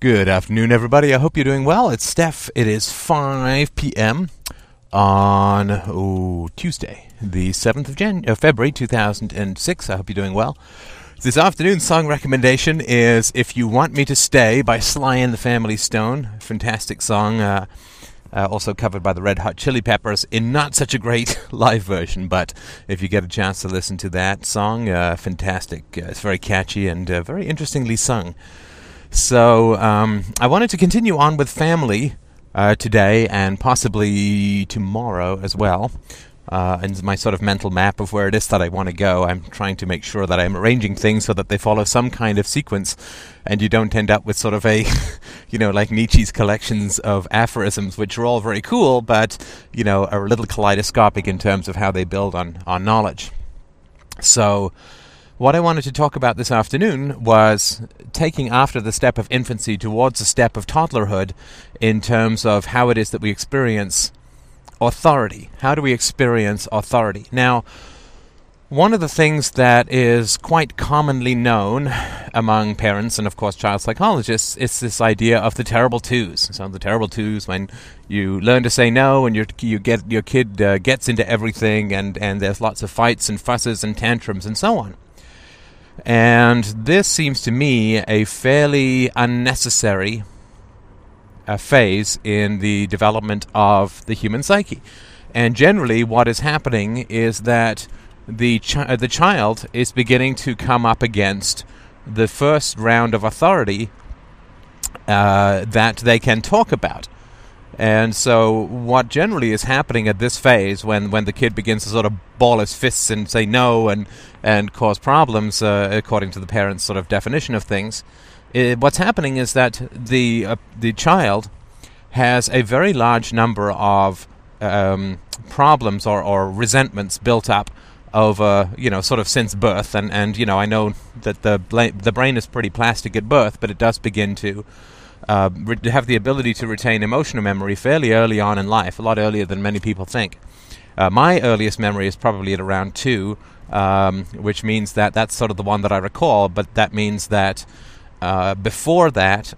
Good afternoon, everybody. I hope you're doing well. It's Steph. It is 5 p.m. on oh, Tuesday, the 7th of Jan- uh, February 2006. I hope you're doing well. This afternoon's song recommendation is If You Want Me to Stay by Sly and the Family Stone. Fantastic song. Uh, uh, also covered by the Red Hot Chili Peppers in not such a great live version, but if you get a chance to listen to that song, uh, fantastic. Uh, it's very catchy and uh, very interestingly sung. So um, I wanted to continue on with family uh, today and possibly tomorrow as well. Uh, and my sort of mental map of where it is that I want to go. I'm trying to make sure that I'm arranging things so that they follow some kind of sequence, and you don't end up with sort of a, you know, like Nietzsche's collections of aphorisms, which are all very cool, but you know, are a little kaleidoscopic in terms of how they build on on knowledge. So, what I wanted to talk about this afternoon was taking after the step of infancy towards the step of toddlerhood in terms of how it is that we experience authority. How do we experience authority? Now, one of the things that is quite commonly known among parents and, of course, child psychologists is this idea of the terrible twos. So, the terrible twos when you learn to say no and you you get your kid uh, gets into everything, and and there's lots of fights and fusses and tantrums and so on. And this seems to me a fairly unnecessary uh, phase in the development of the human psyche. And generally, what is happening is that the chi- uh, the child is beginning to come up against the first round of authority uh, that they can talk about. And so, what generally is happening at this phase, when, when the kid begins to sort of ball his fists and say no and and cause problems, uh, according to the parents' sort of definition of things, it, what's happening is that the uh, the child has a very large number of um, problems or, or resentments built up over you know sort of since birth, and and you know I know that the bla- the brain is pretty plastic at birth, but it does begin to uh, re- have the ability to retain emotional memory fairly early on in life, a lot earlier than many people think. Uh, my earliest memory is probably at around two, um, which means that that's sort of the one that I recall, but that means that uh, before that,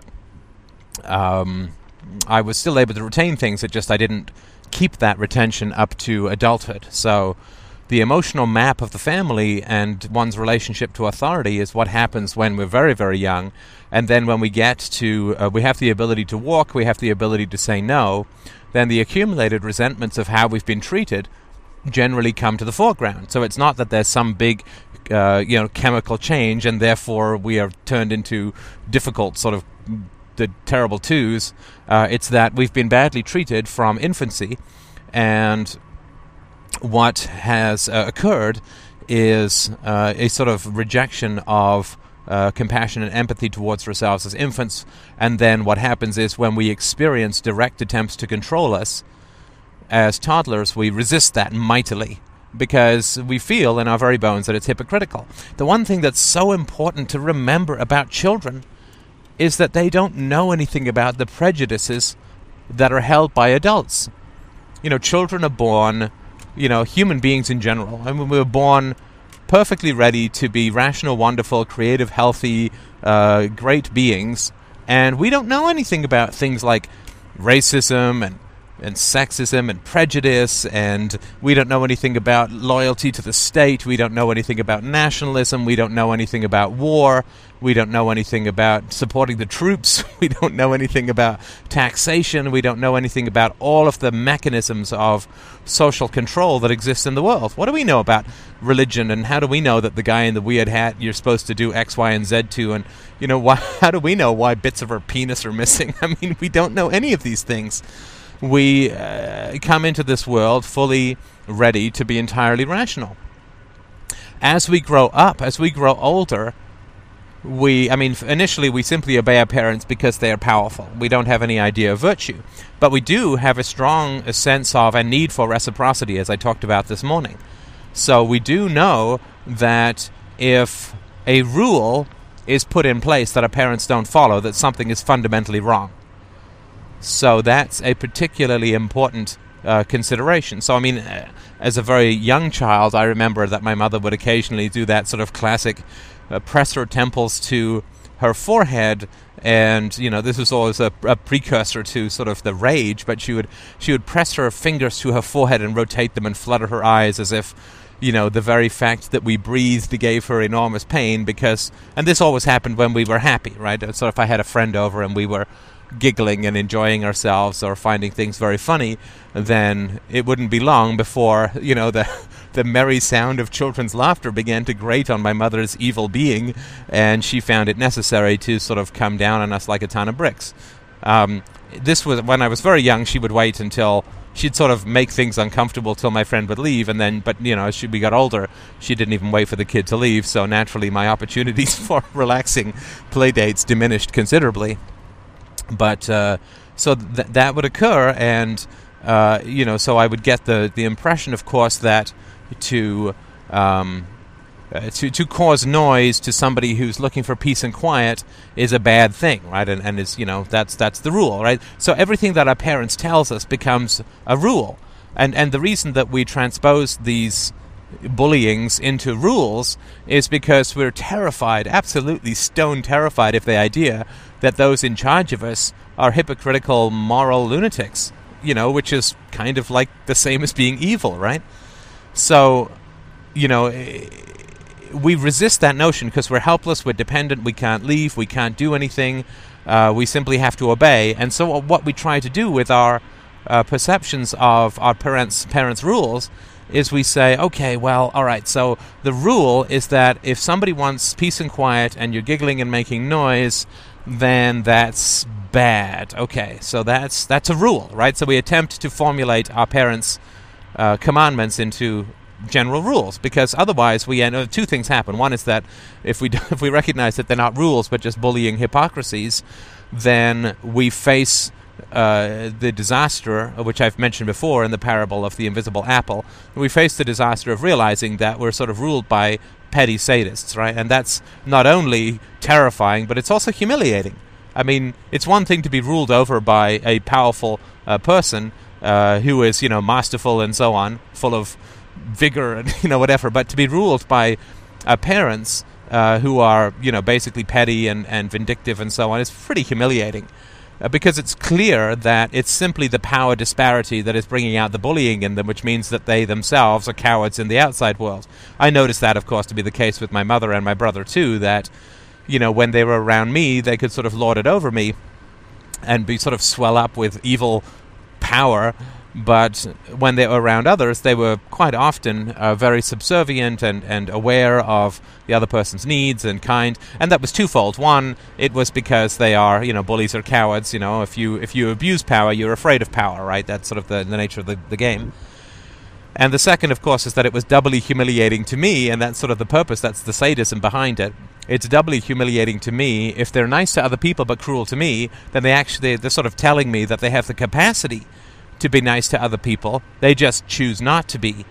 um, I was still able to retain things, it just I didn't keep that retention up to adulthood. So the emotional map of the family and one's relationship to authority is what happens when we're very, very young. And then when we get to, uh, we have the ability to walk, we have the ability to say no, then the accumulated resentments of how we've been treated generally come to the foreground. So it's not that there's some big, uh, you know, chemical change and therefore we are turned into difficult sort of the terrible twos. Uh, it's that we've been badly treated from infancy and what has uh, occurred is uh, a sort of rejection of uh, compassion and empathy towards ourselves as infants. And then what happens is when we experience direct attempts to control us as toddlers, we resist that mightily because we feel in our very bones that it's hypocritical. The one thing that's so important to remember about children is that they don't know anything about the prejudices that are held by adults. You know, children are born you know, human beings in general. I mean, we were born perfectly ready to be rational, wonderful, creative, healthy, uh, great beings, and we don't know anything about things like racism and and sexism and prejudice, and we don't know anything about loyalty to the state. We don't know anything about nationalism. We don't know anything about war. We don't know anything about supporting the troops. We don't know anything about taxation. We don't know anything about all of the mechanisms of social control that exist in the world. What do we know about religion, and how do we know that the guy in the weird hat you're supposed to do X, Y, and Z to? And you know, why, how do we know why bits of our penis are missing? I mean, we don't know any of these things we uh, come into this world fully ready to be entirely rational. As we grow up, as we grow older, we, I mean, initially we simply obey our parents because they are powerful. We don't have any idea of virtue. But we do have a strong sense of and need for reciprocity, as I talked about this morning. So we do know that if a rule is put in place that our parents don't follow, that something is fundamentally wrong. So that's a particularly important uh, consideration. So, I mean, uh, as a very young child, I remember that my mother would occasionally do that sort of classic uh, press her temples to her forehead and you know this was always a, a, precursor to sort of the rage but she would she would press her fingers to her forehead and rotate them and flutter her eyes as if you know the very fact that we breathed gave her enormous pain because and this always happened when we were happy right so if i had a friend over and we were giggling and enjoying ourselves or finding things very funny then it wouldn't be long before you know the the merry sound of children's laughter began to grate on my mother's evil being, and she found it necessary to sort of come down on us like a ton of bricks. Um, this was when I was very young. She would wait until she'd sort of make things uncomfortable till my friend would leave, and then, but you know, as she, we got older, she didn't even wait for the kid to leave. So naturally, my opportunities for relaxing play dates diminished considerably. But uh, so th- that would occur, and uh, you know, so I would get the the impression, of course, that to um, uh, to to cause noise to somebody who's looking for peace and quiet is a bad thing, right? And and is you know that's that's the rule, right? So everything that our parents tells us becomes a rule, and and the reason that we transpose these bullyings into rules is because we're terrified, absolutely stone terrified of the idea that those in charge of us are hypocritical moral lunatics, you know, which is kind of like the same as being evil, right? So, you know, eh, we resist that notion because we're helpless, we're dependent, we can't leave, we can't do anything, uh, we simply have to obey. And so, what we try to do with our uh, perceptions of our parents' parents' rules is we say, okay, well, all right. So the rule is that if somebody wants peace and quiet, and you're giggling and making noise, then that's bad. Okay, so that's that's a rule, right? So we attempt to formulate our parents' uh, commandments into general rules because otherwise we end uh, two things happen one is that if we do, if we recognize that they're not rules but just bullying hypocrisies then we face uh, the disaster, which I've mentioned before in the parable of the invisible apple, we face the disaster of realizing that we're sort of ruled by petty sadists, right? And that's not only terrifying, but it's also humiliating. I mean, it's one thing to be ruled over by a powerful uh, person, uh, who is you know masterful and so on, full of vigor and you know whatever. But to be ruled by uh, parents uh, who are you know basically petty and, and vindictive and so on is pretty humiliating. Uh, because it's clear that it's simply the power disparity that is bringing out the bullying in them, which means that they themselves are cowards in the outside world. I noticed that, of course, to be the case with my mother and my brother too. That you know when they were around me, they could sort of lord it over me and be sort of swell up with evil power. But when they were around others, they were quite often uh, very subservient and, and aware of the other person's needs and kind. And that was twofold. One, it was because they are, you know, bullies or cowards. You know, if you if you abuse power, you're afraid of power, right? That's sort of the, the nature of the, the game. And the second, of course, is that it was doubly humiliating to me, and that's sort of the purpose. That's the sadism behind it. It's doubly humiliating to me if they're nice to other people but cruel to me. Then they actually they're sort of telling me that they have the capacity to be nice to other people. They just choose not to be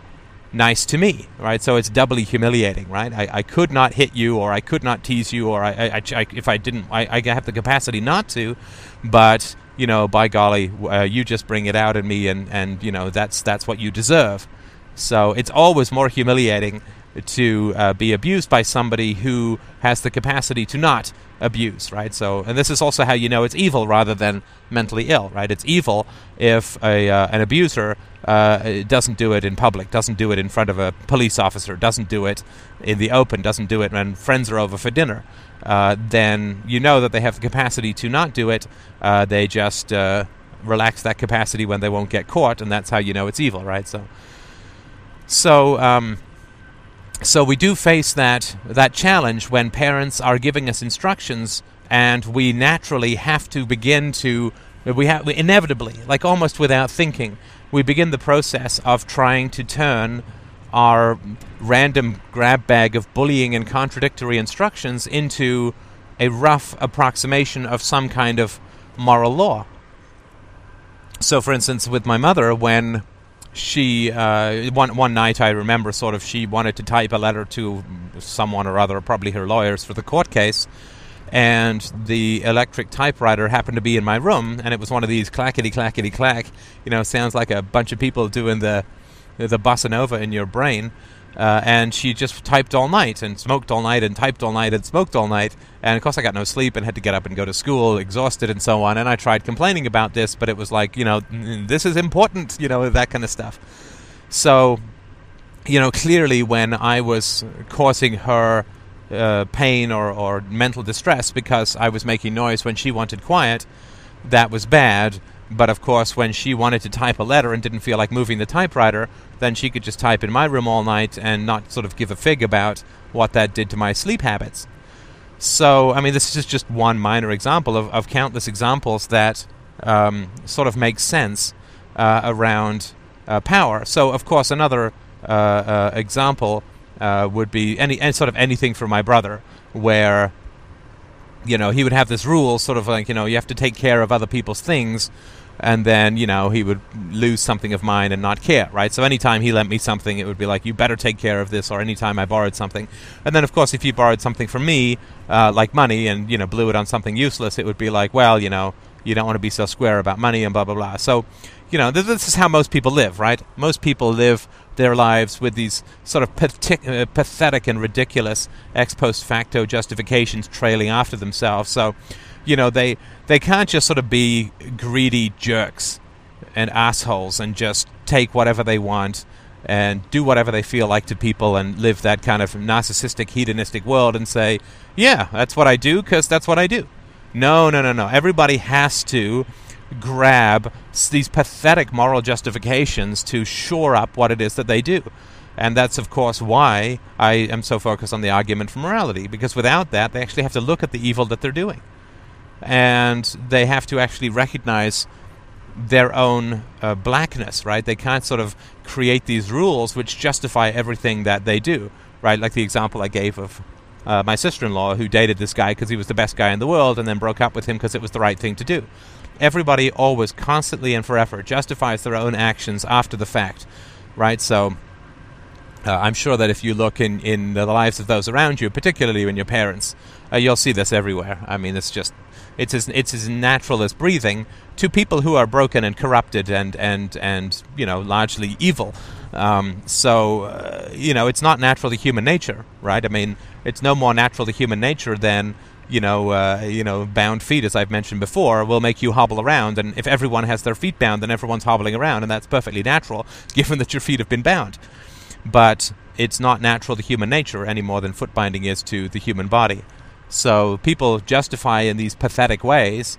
nice to me, right? So it's doubly humiliating, right? I, I could not hit you, or I could not tease you, or I, I, I if I didn't, I, have the capacity not to, but you know, by golly, uh, you just bring it out in me, and and you know that's that's what you deserve. So it's always more humiliating to uh, be abused by somebody who has the capacity to not abuse, right? So, and this is also how you know it's evil rather than mentally ill, right? It's evil if a, uh, an abuser uh, doesn't do it in public, doesn't do it in front of a police officer, doesn't do it in the open, doesn't do it when friends are over for dinner. Uh, then you know that they have the capacity to not do it. Uh, they just uh, relax that capacity when they won't get caught, and that's how you know it's evil, right? So, so. Um, so we do face that that challenge when parents are giving us instructions and we naturally have to begin to we have inevitably like almost without thinking we begin the process of trying to turn our random grab bag of bullying and contradictory instructions into a rough approximation of some kind of moral law. So for instance with my mother when she uh, one one night I remember sort of she wanted to type a letter to someone or other, probably her lawyers for the court case, and the electric typewriter happened to be in my room, and it was one of these clackety clackety clack, you know, sounds like a bunch of people doing the the bossa nova in your brain. Uh, and she just typed all night and smoked all night and typed all night and smoked all night. And of course, I got no sleep and had to get up and go to school, exhausted and so on. And I tried complaining about this, but it was like, you know, this is important, you know, that kind of stuff. So, you know, clearly when I was causing her uh, pain or, or mental distress because I was making noise when she wanted quiet, that was bad. But of course, when she wanted to type a letter and didn't feel like moving the typewriter, then she could just type in my room all night and not sort of give a fig about what that did to my sleep habits. So, I mean, this is just one minor example of, of countless examples that um, sort of make sense uh, around uh, power. So, of course, another uh, uh example uh, would be any, any sort of anything for my brother, where you know he would have this rule, sort of like you know you have to take care of other people's things and then you know he would lose something of mine and not care right? So anytime he lent me something it would be like you better take care of this or anytime i borrowed something. And then of course if you borrowed something from me uh, like money and you know blew it on something useless it would be like well you know you don't want to be so square about money and blah blah blah. So you know th- this is how most people live right? Most people live their lives with these sort of pathi- uh, pathetic and ridiculous ex post facto justifications trailing after themselves. So you know they they can't just sort of be greedy jerks and assholes and just take whatever they want and do whatever they feel like to people and live that kind of narcissistic hedonistic world and say yeah that's what i do because that's what i do. No no no no. Everybody has to grab these pathetic moral justifications to shore up what it is that they do. And that's, of course, why I am so focused on the argument for morality, because without that, they actually have to look at the evil that they're doing and they have to actually recognize their own uh, blackness, right? They can't sort of create these rules which justify everything that they do, right? Like the example I gave of uh, my sister in law who dated this guy because he was the best guy in the world and then broke up with him because it was the right thing to do. Everybody always, constantly, and forever justifies their own actions after the fact, right? So. Uh, I'm sure that if you look in, in the lives of those around you, particularly in your parents, uh, you'll see this everywhere. I mean, it's just it's as it's as natural as breathing to people who are broken and corrupted and and and you know largely evil. Um, so uh, you know it's not natural to human nature, right? I mean, it's no more natural to human nature than you know, uh, you know, bound feet, as I've mentioned before, will make you hobble around. And if everyone has their feet bound, then everyone's hobbling around, and that's perfectly natural, given that your feet have been bound. But it's not natural to human nature any more than foot binding is to the human body. So people justify in these pathetic ways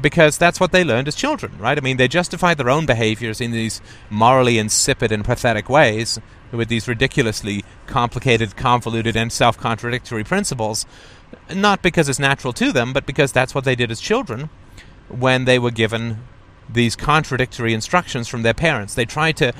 because that's what they learned as children, right? I mean, they justify their own behaviors in these morally insipid and pathetic ways with these ridiculously complicated, convoluted, and self contradictory principles, not because it's natural to them, but because that's what they did as children when they were given these contradictory instructions from their parents. They tried to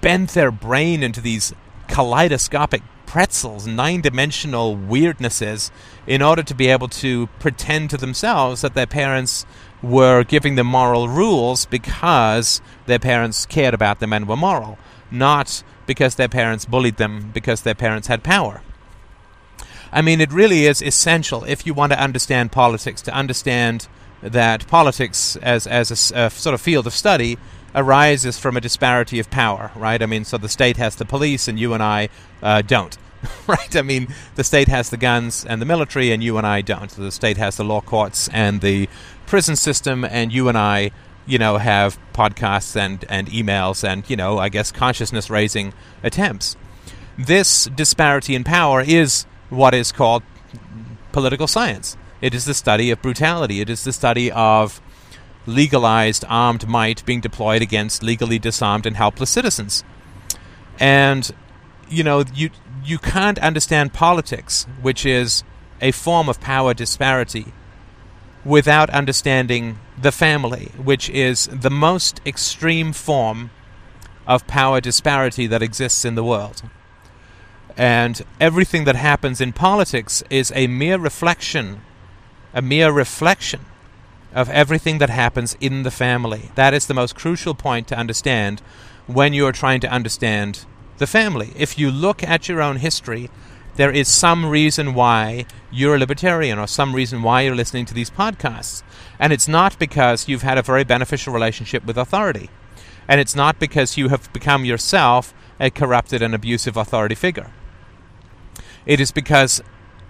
bend their brain into these kaleidoscopic pretzels, nine dimensional weirdnesses, in order to be able to pretend to themselves that their parents were giving them moral rules because their parents cared about them and were moral, not because their parents bullied them because their parents had power. I mean, it really is essential if you want to understand politics to understand that politics, as as a, a, sort of field of study, arises from a disparity of power, right? I mean, so the state has the police, and you and I uh, don't. right? I mean, the state has the guns and the military, and you and I don't. The state has the law courts and the prison system, and you and I, you know, have podcasts and, and emails and, you know, I guess consciousness raising attempts. This disparity in power is what is called political science. It is the study of brutality. It is the study of legalized armed might being deployed against legally disarmed and helpless citizens. And you know, you you can't understand politics, which is a form of power disparity, without understanding the family, which is the most extreme form of power disparity that exists in the world. And everything that happens in politics is a mere reflection, a mere reflection of everything that happens in the family. That is the most crucial point to understand when you are trying to understand the family. If you look at your own history, there is some reason why you're a libertarian or some reason why you're listening to these podcasts. And it's not because you've had a very beneficial relationship with authority. And it's not because you have become yourself a corrupted and abusive authority figure. It is because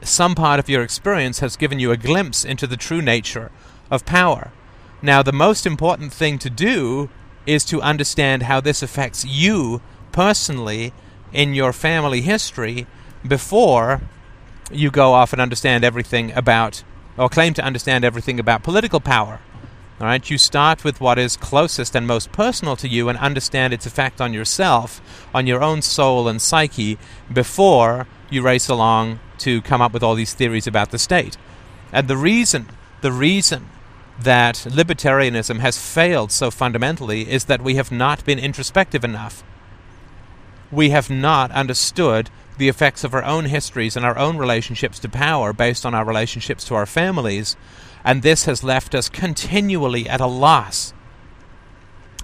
some part of your experience has given you a glimpse into the true nature of power. Now, the most important thing to do is to understand how this affects you personally in your family history before you go off and understand everything about, or claim to understand everything about political power. All right, you start with what is closest and most personal to you and understand its effect on yourself, on your own soul and psyche, before you race along to come up with all these theories about the state. And the reason, the reason that libertarianism has failed so fundamentally is that we have not been introspective enough. We have not understood the effects of our own histories and our own relationships to power based on our relationships to our families, and this has left us continually at a loss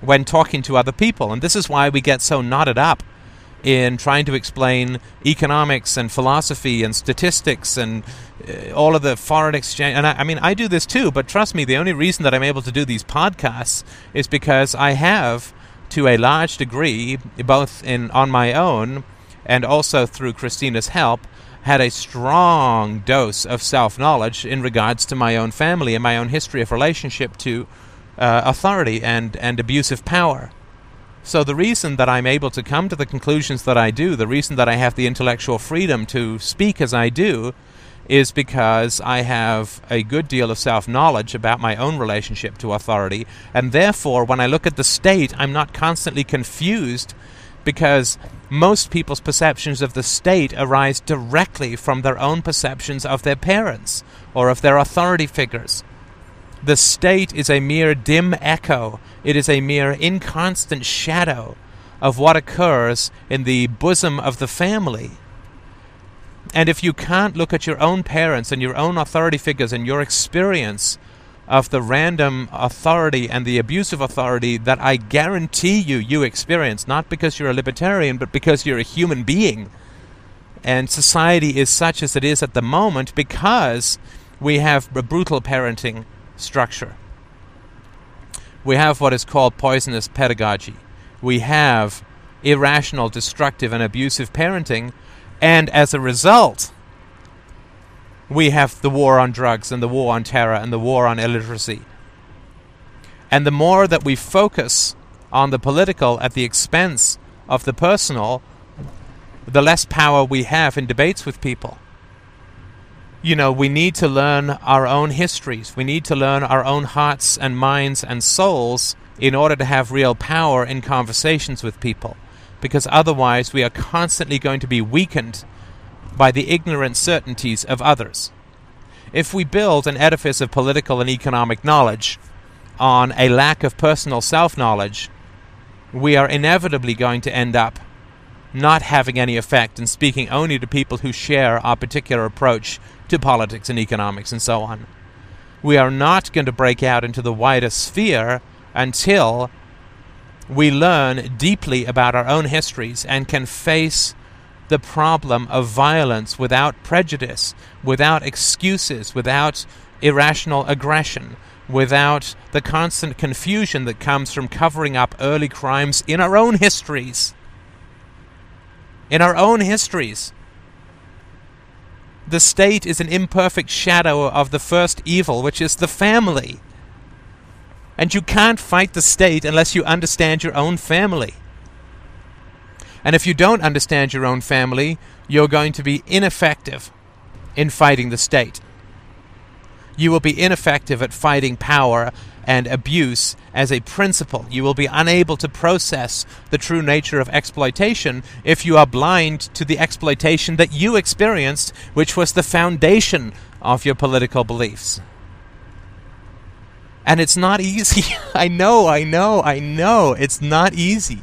when talking to other people. And this is why we get so knotted up in trying to explain economics and philosophy and statistics and uh, all of the foreign exchange. And I, I, mean, I do this too, but trust me, the only reason that I'm able to do these podcasts is because I have, to a large degree, both in on my own and also through Christina's help, had a strong dose of self knowledge in regards to my own family and my own history of relationship to uh, authority and, and abusive power. So, the reason that I'm able to come to the conclusions that I do, the reason that I have the intellectual freedom to speak as I do, is because I have a good deal of self knowledge about my own relationship to authority, and therefore, when I look at the state, I'm not constantly confused because most people's perceptions of the state arise directly from their own perceptions of their parents or of their authority figures. The state is a mere dim echo, it is a mere inconstant shadow of what occurs in the bosom of the family. And if you can't look at your own parents and your own authority figures and your experience of the random authority and the abusive authority that I guarantee you you experience, not because you're a libertarian, but because you're a human being. And society is such as it is at the moment because we have a brutal parenting structure. We have what is called poisonous pedagogy. We have irrational, destructive, and abusive parenting. And as a result, we have the war on drugs and the war on terror and the war on illiteracy. And the more that we focus on the political at the expense of the personal, the less power we have in debates with people. You know, we need to learn our own histories. We need to learn our own hearts and minds and souls in order to have real power in conversations with people. Because otherwise, we are constantly going to be weakened by the ignorant certainties of others. If we build an edifice of political and economic knowledge on a lack of personal self knowledge, we are inevitably going to end up not having any effect and speaking only to people who share our particular approach to politics and economics and so on. We are not going to break out into the wider sphere until we learn deeply about our own histories and can face the problem of violence without prejudice, without excuses, without irrational aggression, without the constant confusion that comes from covering up early crimes in our own histories. In our own histories. The state is an imperfect shadow of the first evil, which is the family. And you can't fight the state unless you understand your own family. And if you don't understand your own family, you're going to be ineffective in fighting the state. You will be ineffective at fighting power and abuse as a principle. You will be unable to process the true nature of exploitation if you are blind to the exploitation that you experienced, which was the foundation of your political beliefs. And it's not easy. I know, I know, I know. It's not easy.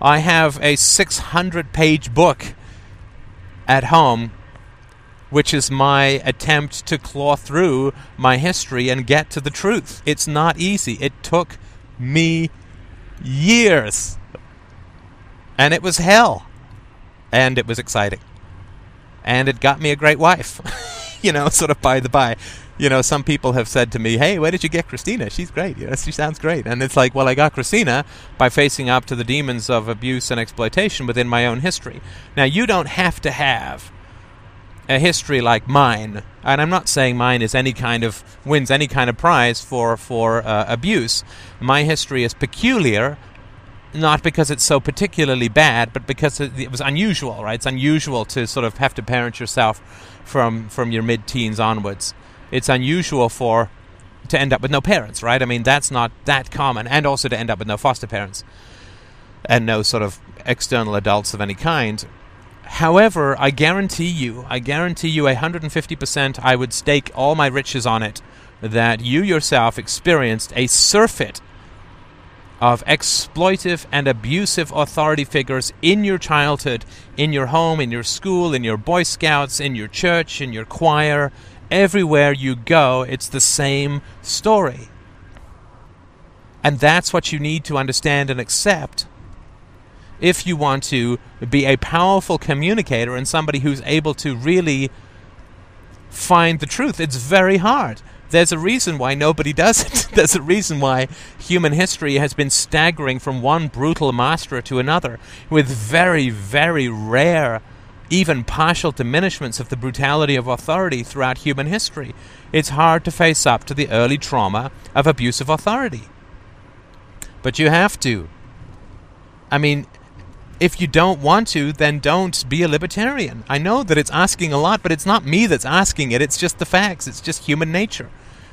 I have a 600 page book at home, which is my attempt to claw through my history and get to the truth. It's not easy. It took me years. And it was hell. And it was exciting. And it got me a great wife. you know, sort of by the by. You know, some people have said to me, "Hey, where did you get Christina? She's great. You know, she sounds great." And it's like, well, I got Christina by facing up to the demons of abuse and exploitation within my own history. Now, you don't have to have a history like mine, and I'm not saying mine is any kind of wins any kind of prize for for uh, abuse. My history is peculiar not because it's so particularly bad, but because it, it, was unusual, right? It's unusual to sort of have to parent yourself from from your mid-teens onwards. It's unusual for to end up with no parents, right? I mean, that's not that common, and also to end up with no foster parents and no sort of external adults of any kind. However, I guarantee you, I guarantee you, 150%, I would stake all my riches on it that you yourself experienced a surfeit of exploitive and abusive authority figures in your childhood, in your home, in your school, in your Boy Scouts, in your church, in your choir. Everywhere you go, it's the same story. And that's what you need to understand and accept if you want to be a powerful communicator and somebody who's able to really find the truth. It's very hard. There's a reason why nobody does it. There's a reason why human history has been staggering from one brutal master to another, with very, very rare, even partial diminishments of the brutality of authority throughout human history. It's hard to face up to the early trauma of abusive authority. But you have to. I mean, if you don't want to, then don't be a libertarian. I know that it's asking a lot, but it's not me that's asking it. It's just the facts. It's just human nature.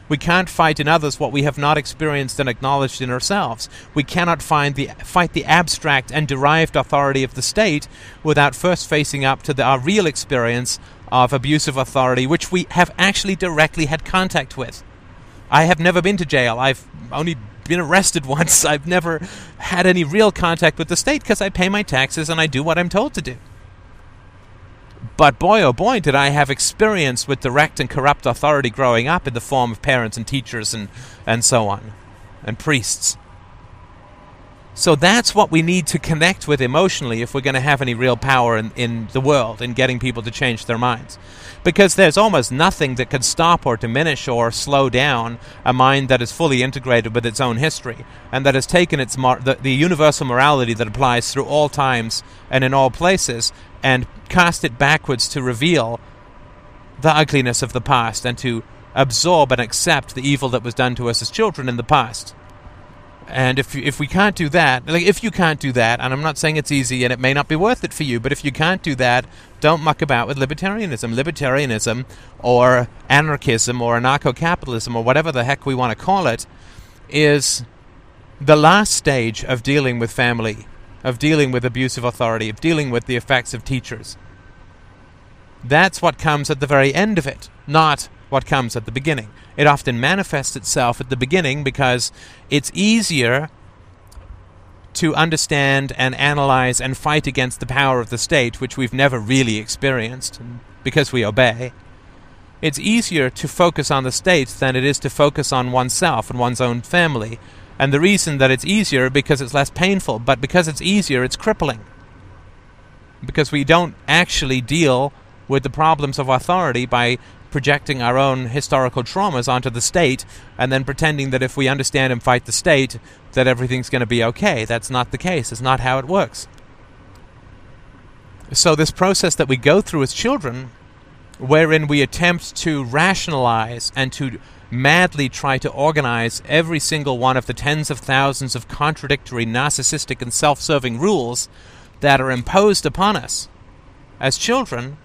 We can't fight in others what we have not experienced and acknowledged in ourselves. We cannot find the, fight the abstract and derived authority of the state without first facing up to the, our real experience of abusive authority, which we have actually directly had contact with. I have never been to jail. I've only been arrested once. I've never had any real contact with the state because I pay my taxes and I do what I'm told to do. But boy, oh boy, did I have experience with direct and corrupt authority growing up in the form of parents and teachers and, and so on, and priests. So that's what we need to connect with emotionally if we're going to have any real power in, in the world in getting people to change their minds. Because there's almost nothing that could stop or diminish or slow down a mind that is fully integrated with its own history and that has taken its mar- the, the universal morality that applies through all times and in all places and cast it backwards to reveal the ugliness of the past and to absorb and accept the evil that was done to us as children in the past. And if if we can't do that, like if you can't do that, and I'm not saying it's easy and it may not be worth it for you, but if you can't do that, don't muck about with libertarianism. Libertarianism or anarchism or anarcho-capitalism or whatever the heck we want to call it is the last stage of dealing with family, of dealing with abusive authority, of dealing with the effects of teachers. That's what comes at the very end of it, not what comes at the beginning. It often manifests itself at the beginning because it's easier to understand and analyze and fight against the power of the state, which we've never really experienced because we obey. It's easier to focus on the state than it is to focus on oneself and one's own family. And the reason that it's easier because it's less painful, but because it's easier, it's crippling. Because we don't actually deal with the problems of authority by projecting our own historical traumas onto the state and then pretending that if we understand and fight the state, that everything's going to be okay. That's not the case. It's not how it works. So, this process that we go through as children, wherein we attempt to rationalize and to madly try to organize every single one of the tens of thousands of contradictory, narcissistic, and self serving rules that are imposed upon us as children,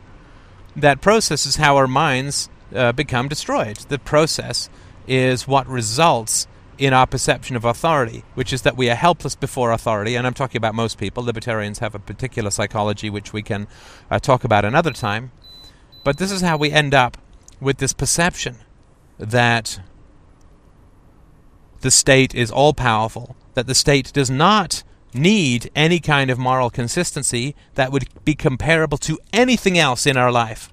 that process is how our minds uh, become destroyed. The process is what results in our perception of authority, which is that we are helpless before authority. And I'm talking about most people. Libertarians have a particular psychology which we can uh, talk about another time. But this is how we end up with this perception that the state is all powerful, that the state does not need any kind of moral consistency that would be comparable to anything else in our life.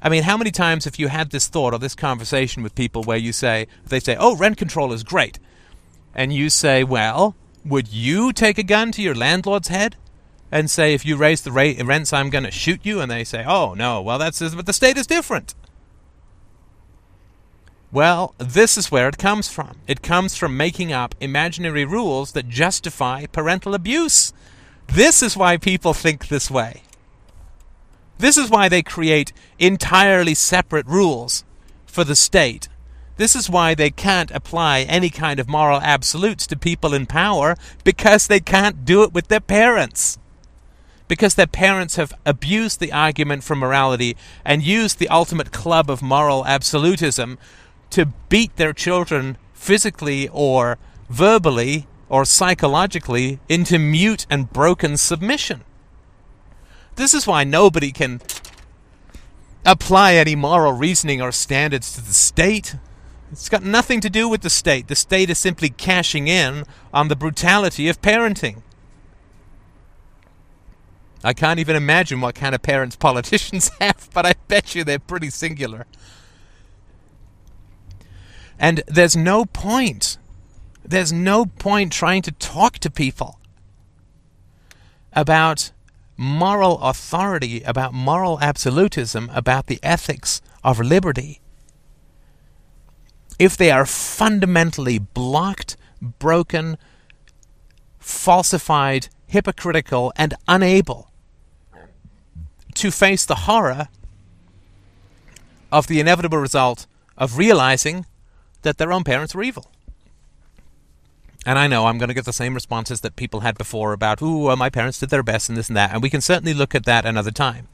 I mean, how many times have you had this thought or this conversation with people where you say, they say, oh, rent control is great. And you say, well, would you take a gun to your landlord's head? and say, if you raise the rate, rents, I'm going to shoot you, and they say, oh, no, well, that's but the state is different. Well, this is where it comes from. It comes from making up imaginary rules that justify parental abuse. This is why people think this way. This is why they create entirely separate rules for the state. This is why they can't apply any kind of moral absolutes to people in power because they can't do it with their parents because their parents have abused the argument for morality and used the ultimate club of moral absolutism to beat their children physically or verbally or psychologically into mute and broken submission. This is why nobody can apply any moral reasoning or standards to the state. It's got nothing to do with the state. The state is simply cashing in on the brutality of parenting. I can't even imagine what kind of parents politicians have, but I bet you they're pretty singular. And there's no point. There's no point trying to talk to people about moral authority, about moral absolutism, about the ethics of liberty if they are fundamentally blocked, broken, falsified, hypocritical, and unable to face the horror of the inevitable result of realizing that their own parents were evil. And I know I'm going to get the same responses that people had before about, ooh, my parents did their best and this and that, and we can certainly look at that another time.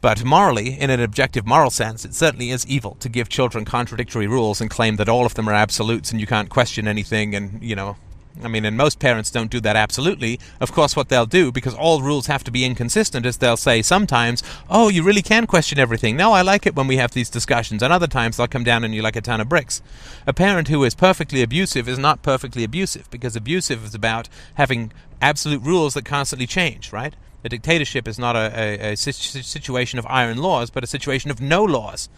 But morally, in an objective moral sense, it certainly is evil to give children contradictory rules and claim that all of them are absolutes and you can't question anything and, you know, I mean, and most parents don't do that absolutely. Of course, what they'll do, because all rules have to be inconsistent, is they'll say sometimes, oh, you really can question everything. No, I like it when we have these discussions. And other times they'll come down on you like a ton of bricks. A parent who is perfectly abusive is not perfectly abusive, because abusive is about having absolute rules that constantly change, right? A dictatorship is not a, a, a situation of iron laws, but a situation of no laws.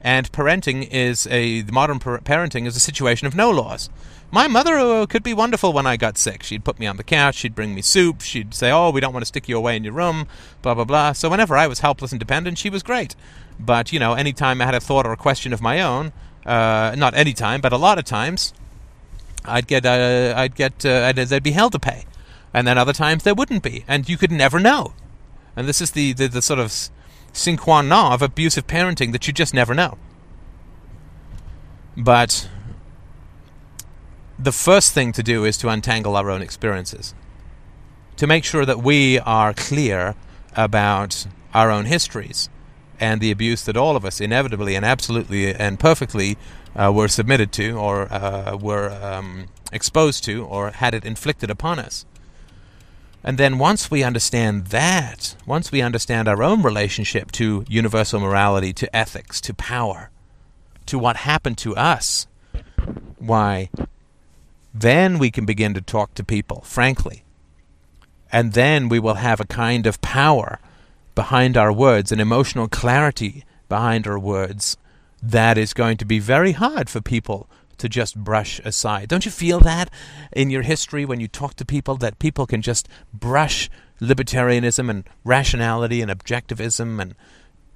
And parenting is a modern parenting is a situation of no laws. My mother uh, could be wonderful when I got sick. She'd put me on the couch, she'd bring me soup, she'd say, "Oh, we don't want to stick you away in your room," blah blah blah. So whenever I was helpless and dependent, she was great. But you know, anytime I had a thought or a question of my own, uh, not any time, but a lot of times, I'd get uh, I'd get uh, I'd, there'd be hell to pay, and then other times there wouldn't be, and you could never know. And this is the the, the sort of sine qua non of abusive parenting that you just never know. But the first thing to do is to untangle our own experiences. To make sure that we are clear about our own histories and the abuse that all of us inevitably and absolutely and perfectly uh, were submitted to or uh, were um, exposed to or had it inflicted upon us. And then once we understand that, once we understand our own relationship to universal morality, to ethics, to power, to what happened to us, why, then we can begin to talk to people, frankly. And then we will have a kind of power behind our words, an emotional clarity behind our words that is going to be very hard for people to just brush aside. Don't you feel that in your history when you talk to people that people can just brush libertarianism and rationality and objectivism and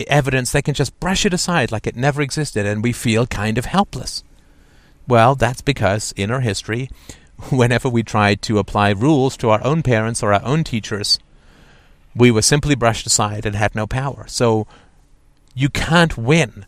evidence, they can just brush it aside like it never existed and we feel kind of helpless. Well, that's because in our history, whenever we tried to apply rules to our own parents or our own teachers, we were simply brushed aside and had no power. So you can't win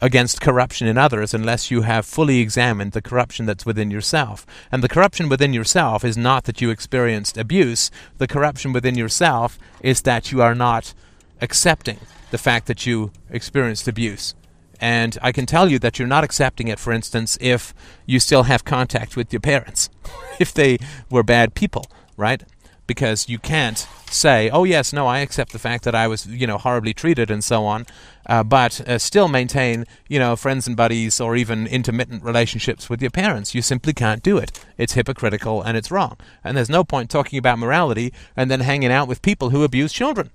against corruption in others unless you have fully examined the corruption that's within yourself. And the corruption within yourself is not that you experienced abuse, the corruption within yourself is that you are not accepting the fact that you experienced abuse. And I can tell you that you're not accepting it, for instance, if you still have contact with your parents, if they were bad people, right? Because you can't say, "Oh yes, no, I accept the fact that I was, you know, horribly treated and so on," uh, but uh, still maintain, you know, friends and buddies or even intermittent relationships with your parents. You simply can't do it. It's hypocritical and it's wrong. And there's no point talking about morality and then hanging out with people who abuse children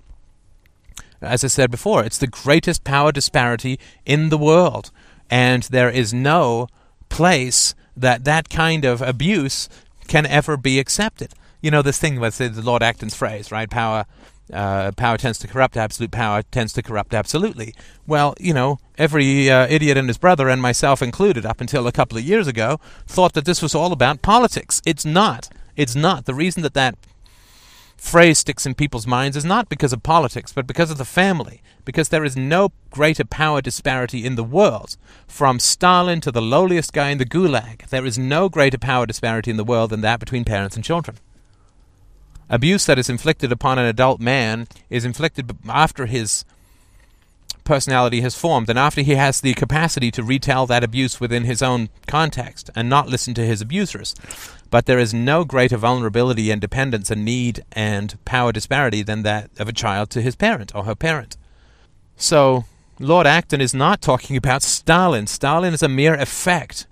as I said before, it's the greatest power disparity in the world. And there is no place that that kind of abuse can ever be accepted. you know, this thing was the Lord Acton's phrase, right? Power. Uh, power tends to corrupt absolute power tends to corrupt absolutely well you know every uh, idiot and his brother and myself included up until a couple of years ago thought that this was all about politics it's not it's not the reason that that phrase sticks in people's minds is not because of politics, but because of the family. Because there is no greater power disparity in the world. From Stalin to the lowliest guy in the gulag, there is no greater power disparity in the world than that between parents and children. Abuse that is inflicted upon an adult man is inflicted after his personality has formed and after he has the capacity to retell that abuse within his own context and not listen to his abusers. But there is no greater vulnerability and dependence and need and power disparity than that of a child to his parent or her parent. So, Lord Acton is not talking about Stalin. Stalin is a mere effect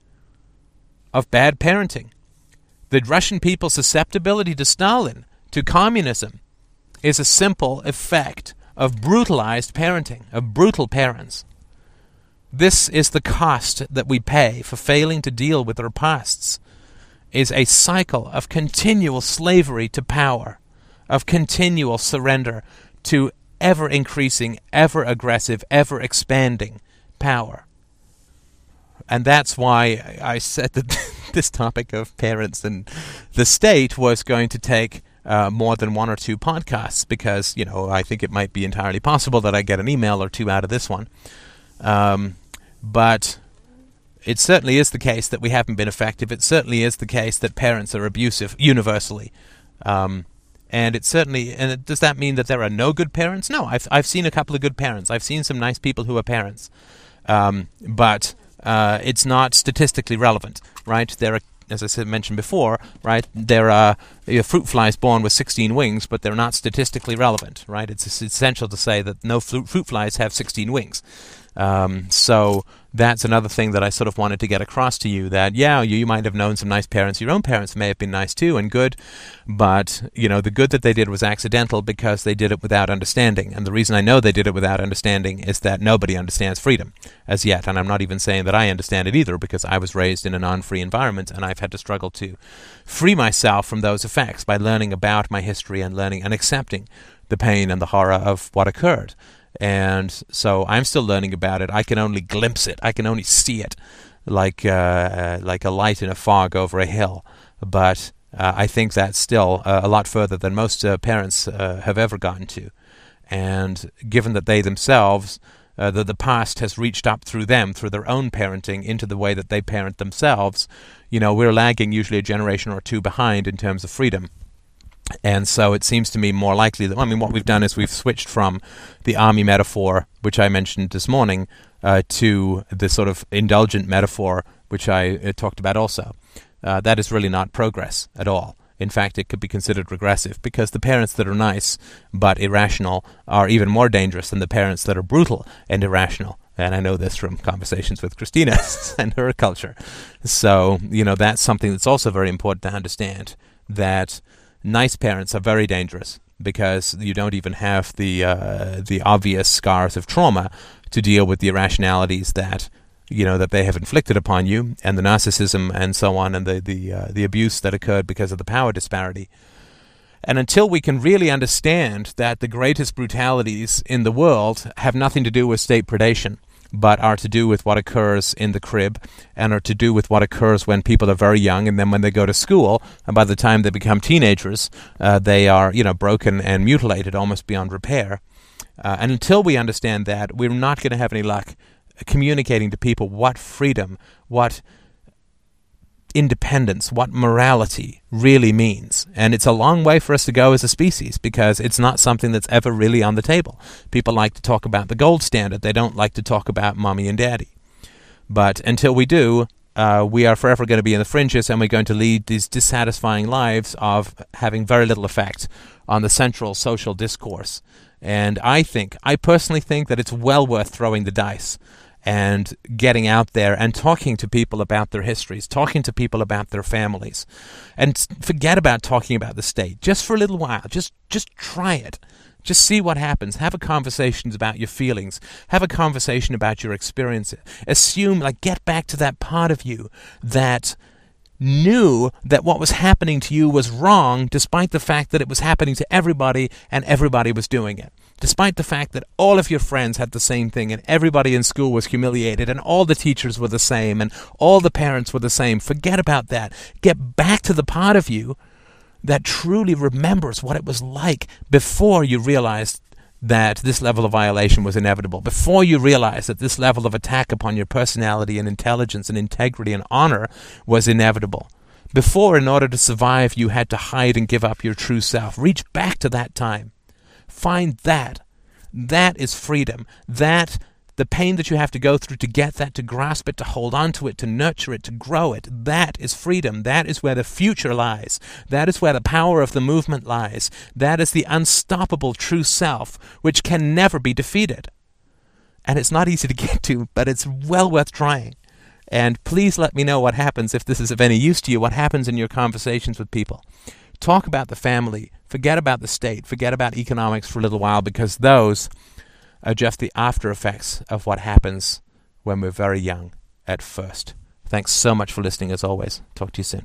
of bad parenting. The Russian people's susceptibility to Stalin, to communism, is a simple effect of brutalized parenting, of brutal parents. This is the cost that we pay for failing to deal with our pasts is a cycle of continual slavery to power, of continual surrender to ever increasing, ever aggressive, ever expanding power. And that's why I said that this topic of parents and the state was going to take uh, more than one or two podcasts because, you know, I think it might be entirely possible that I get an email or two out of this one. Um, but it certainly is the case that we haven't been effective. It certainly is the case that parents are abusive universally. Um, and it certainly and it, does that mean that there are no good parents? No, I've I've seen a couple of good parents. I've seen some nice people who are parents, um, but uh, it's not statistically relevant, right? There are, as I said, mentioned before, right? There are fruit flies born with 16 wings, but they're not statistically relevant, right? It's essential to say that no fruit flies have 16 wings. Um, so that's another thing that I sort of wanted to get across to you that yeah you, you might have known some nice parents. Your own parents may have been nice too and good but you know the good that they did was accidental because they did it without understanding. And the reason I know they did it without understanding is that nobody understands freedom as yet. And I'm not even saying that I understand it either because I was raised in a non-free environment and I've had to struggle to free myself from those effects by learning about my history and learning and accepting the pain and the horror of what occurred and so I'm still learning about it. I can only glimpse it. I can only see it, like uh, like a light in a fog over a hill. But uh, I think that's still uh, a lot further than most uh, parents uh, have ever gotten to. And given that they themselves, uh, that the past has reached up through them, through their own parenting, into the way that they parent themselves, you know, we're lagging usually a generation or two behind in terms of freedom. And so it seems to me more likely that, I mean, what we've done is we've switched from the army metaphor, which I mentioned this morning, uh, to the sort of indulgent metaphor, which I uh, talked about also. Uh, that is really not progress at all. In fact, it could be considered regressive because the parents that are nice but irrational are even more dangerous than the parents that are brutal and irrational. And I know this from conversations with Christina and her culture. So, you know, that's something that's also very important to understand that nice parents are very dangerous because you don't even have the uh, the obvious scars of trauma to deal with the irrationalities that you know that they have inflicted upon you and the narcissism and so on and the the uh, the abuse that occurred because of the power disparity. And until we can really understand that the greatest brutalities in the world have nothing to do with state predation, but are to do with what occurs in the crib and are to do with what occurs when people are very young and then when they go to school. And by the time they become teenagers uh, they are you know broken and mutilated almost beyond repair. Uh, and until we understand that we're not going to have any luck communicating to people what freedom what independence, what morality really means. And it's a long way for us to go as a species because it's not something that's ever really on the table. People like to talk about the gold standard, they don't like to talk about mommy and daddy. But until we do, uh, we are forever going to be in the fringes and we're going to lead these dissatisfying lives of having very little effect on the central social discourse. And I think, I personally think that it's well worth throwing the dice and getting out there and talking to people about their histories, talking to people about their families. And forget about talking about the state just for a little while. Just just try it. Just see what happens. Have a conversation about your feelings. Have a conversation about your experiences. Assume, like, get back to that part of you that knew that what was happening to you was wrong, despite the fact that it was happening to everybody and everybody was doing it. Despite the fact that all of your friends had the same thing and everybody in school was humiliated and all the teachers were the same and all the parents were the same, forget about that. Get back to the part of you that truly remembers what it was like before you realized that this level of violation was inevitable, before you realized that this level of attack upon your personality and intelligence and integrity and honor was inevitable. Before, in order to survive, you had to hide and give up your true self. Reach back to that time. Find that. That is freedom. That the pain that you have to go through to get that, to grasp it, to hold on to it, to nurture it, to grow it, that is freedom. That is where the future lies. That is where the power of the movement lies. That is the unstoppable true self, which can never be defeated. And it's not easy to get to, but it's well worth trying. And please let me know what happens if this is of any use to you, what happens in your conversations with people. Talk about the family. Forget about the state. Forget about economics for a little while because those are just the after effects of what happens when we're very young at first. Thanks so much for listening as always. Talk to you soon.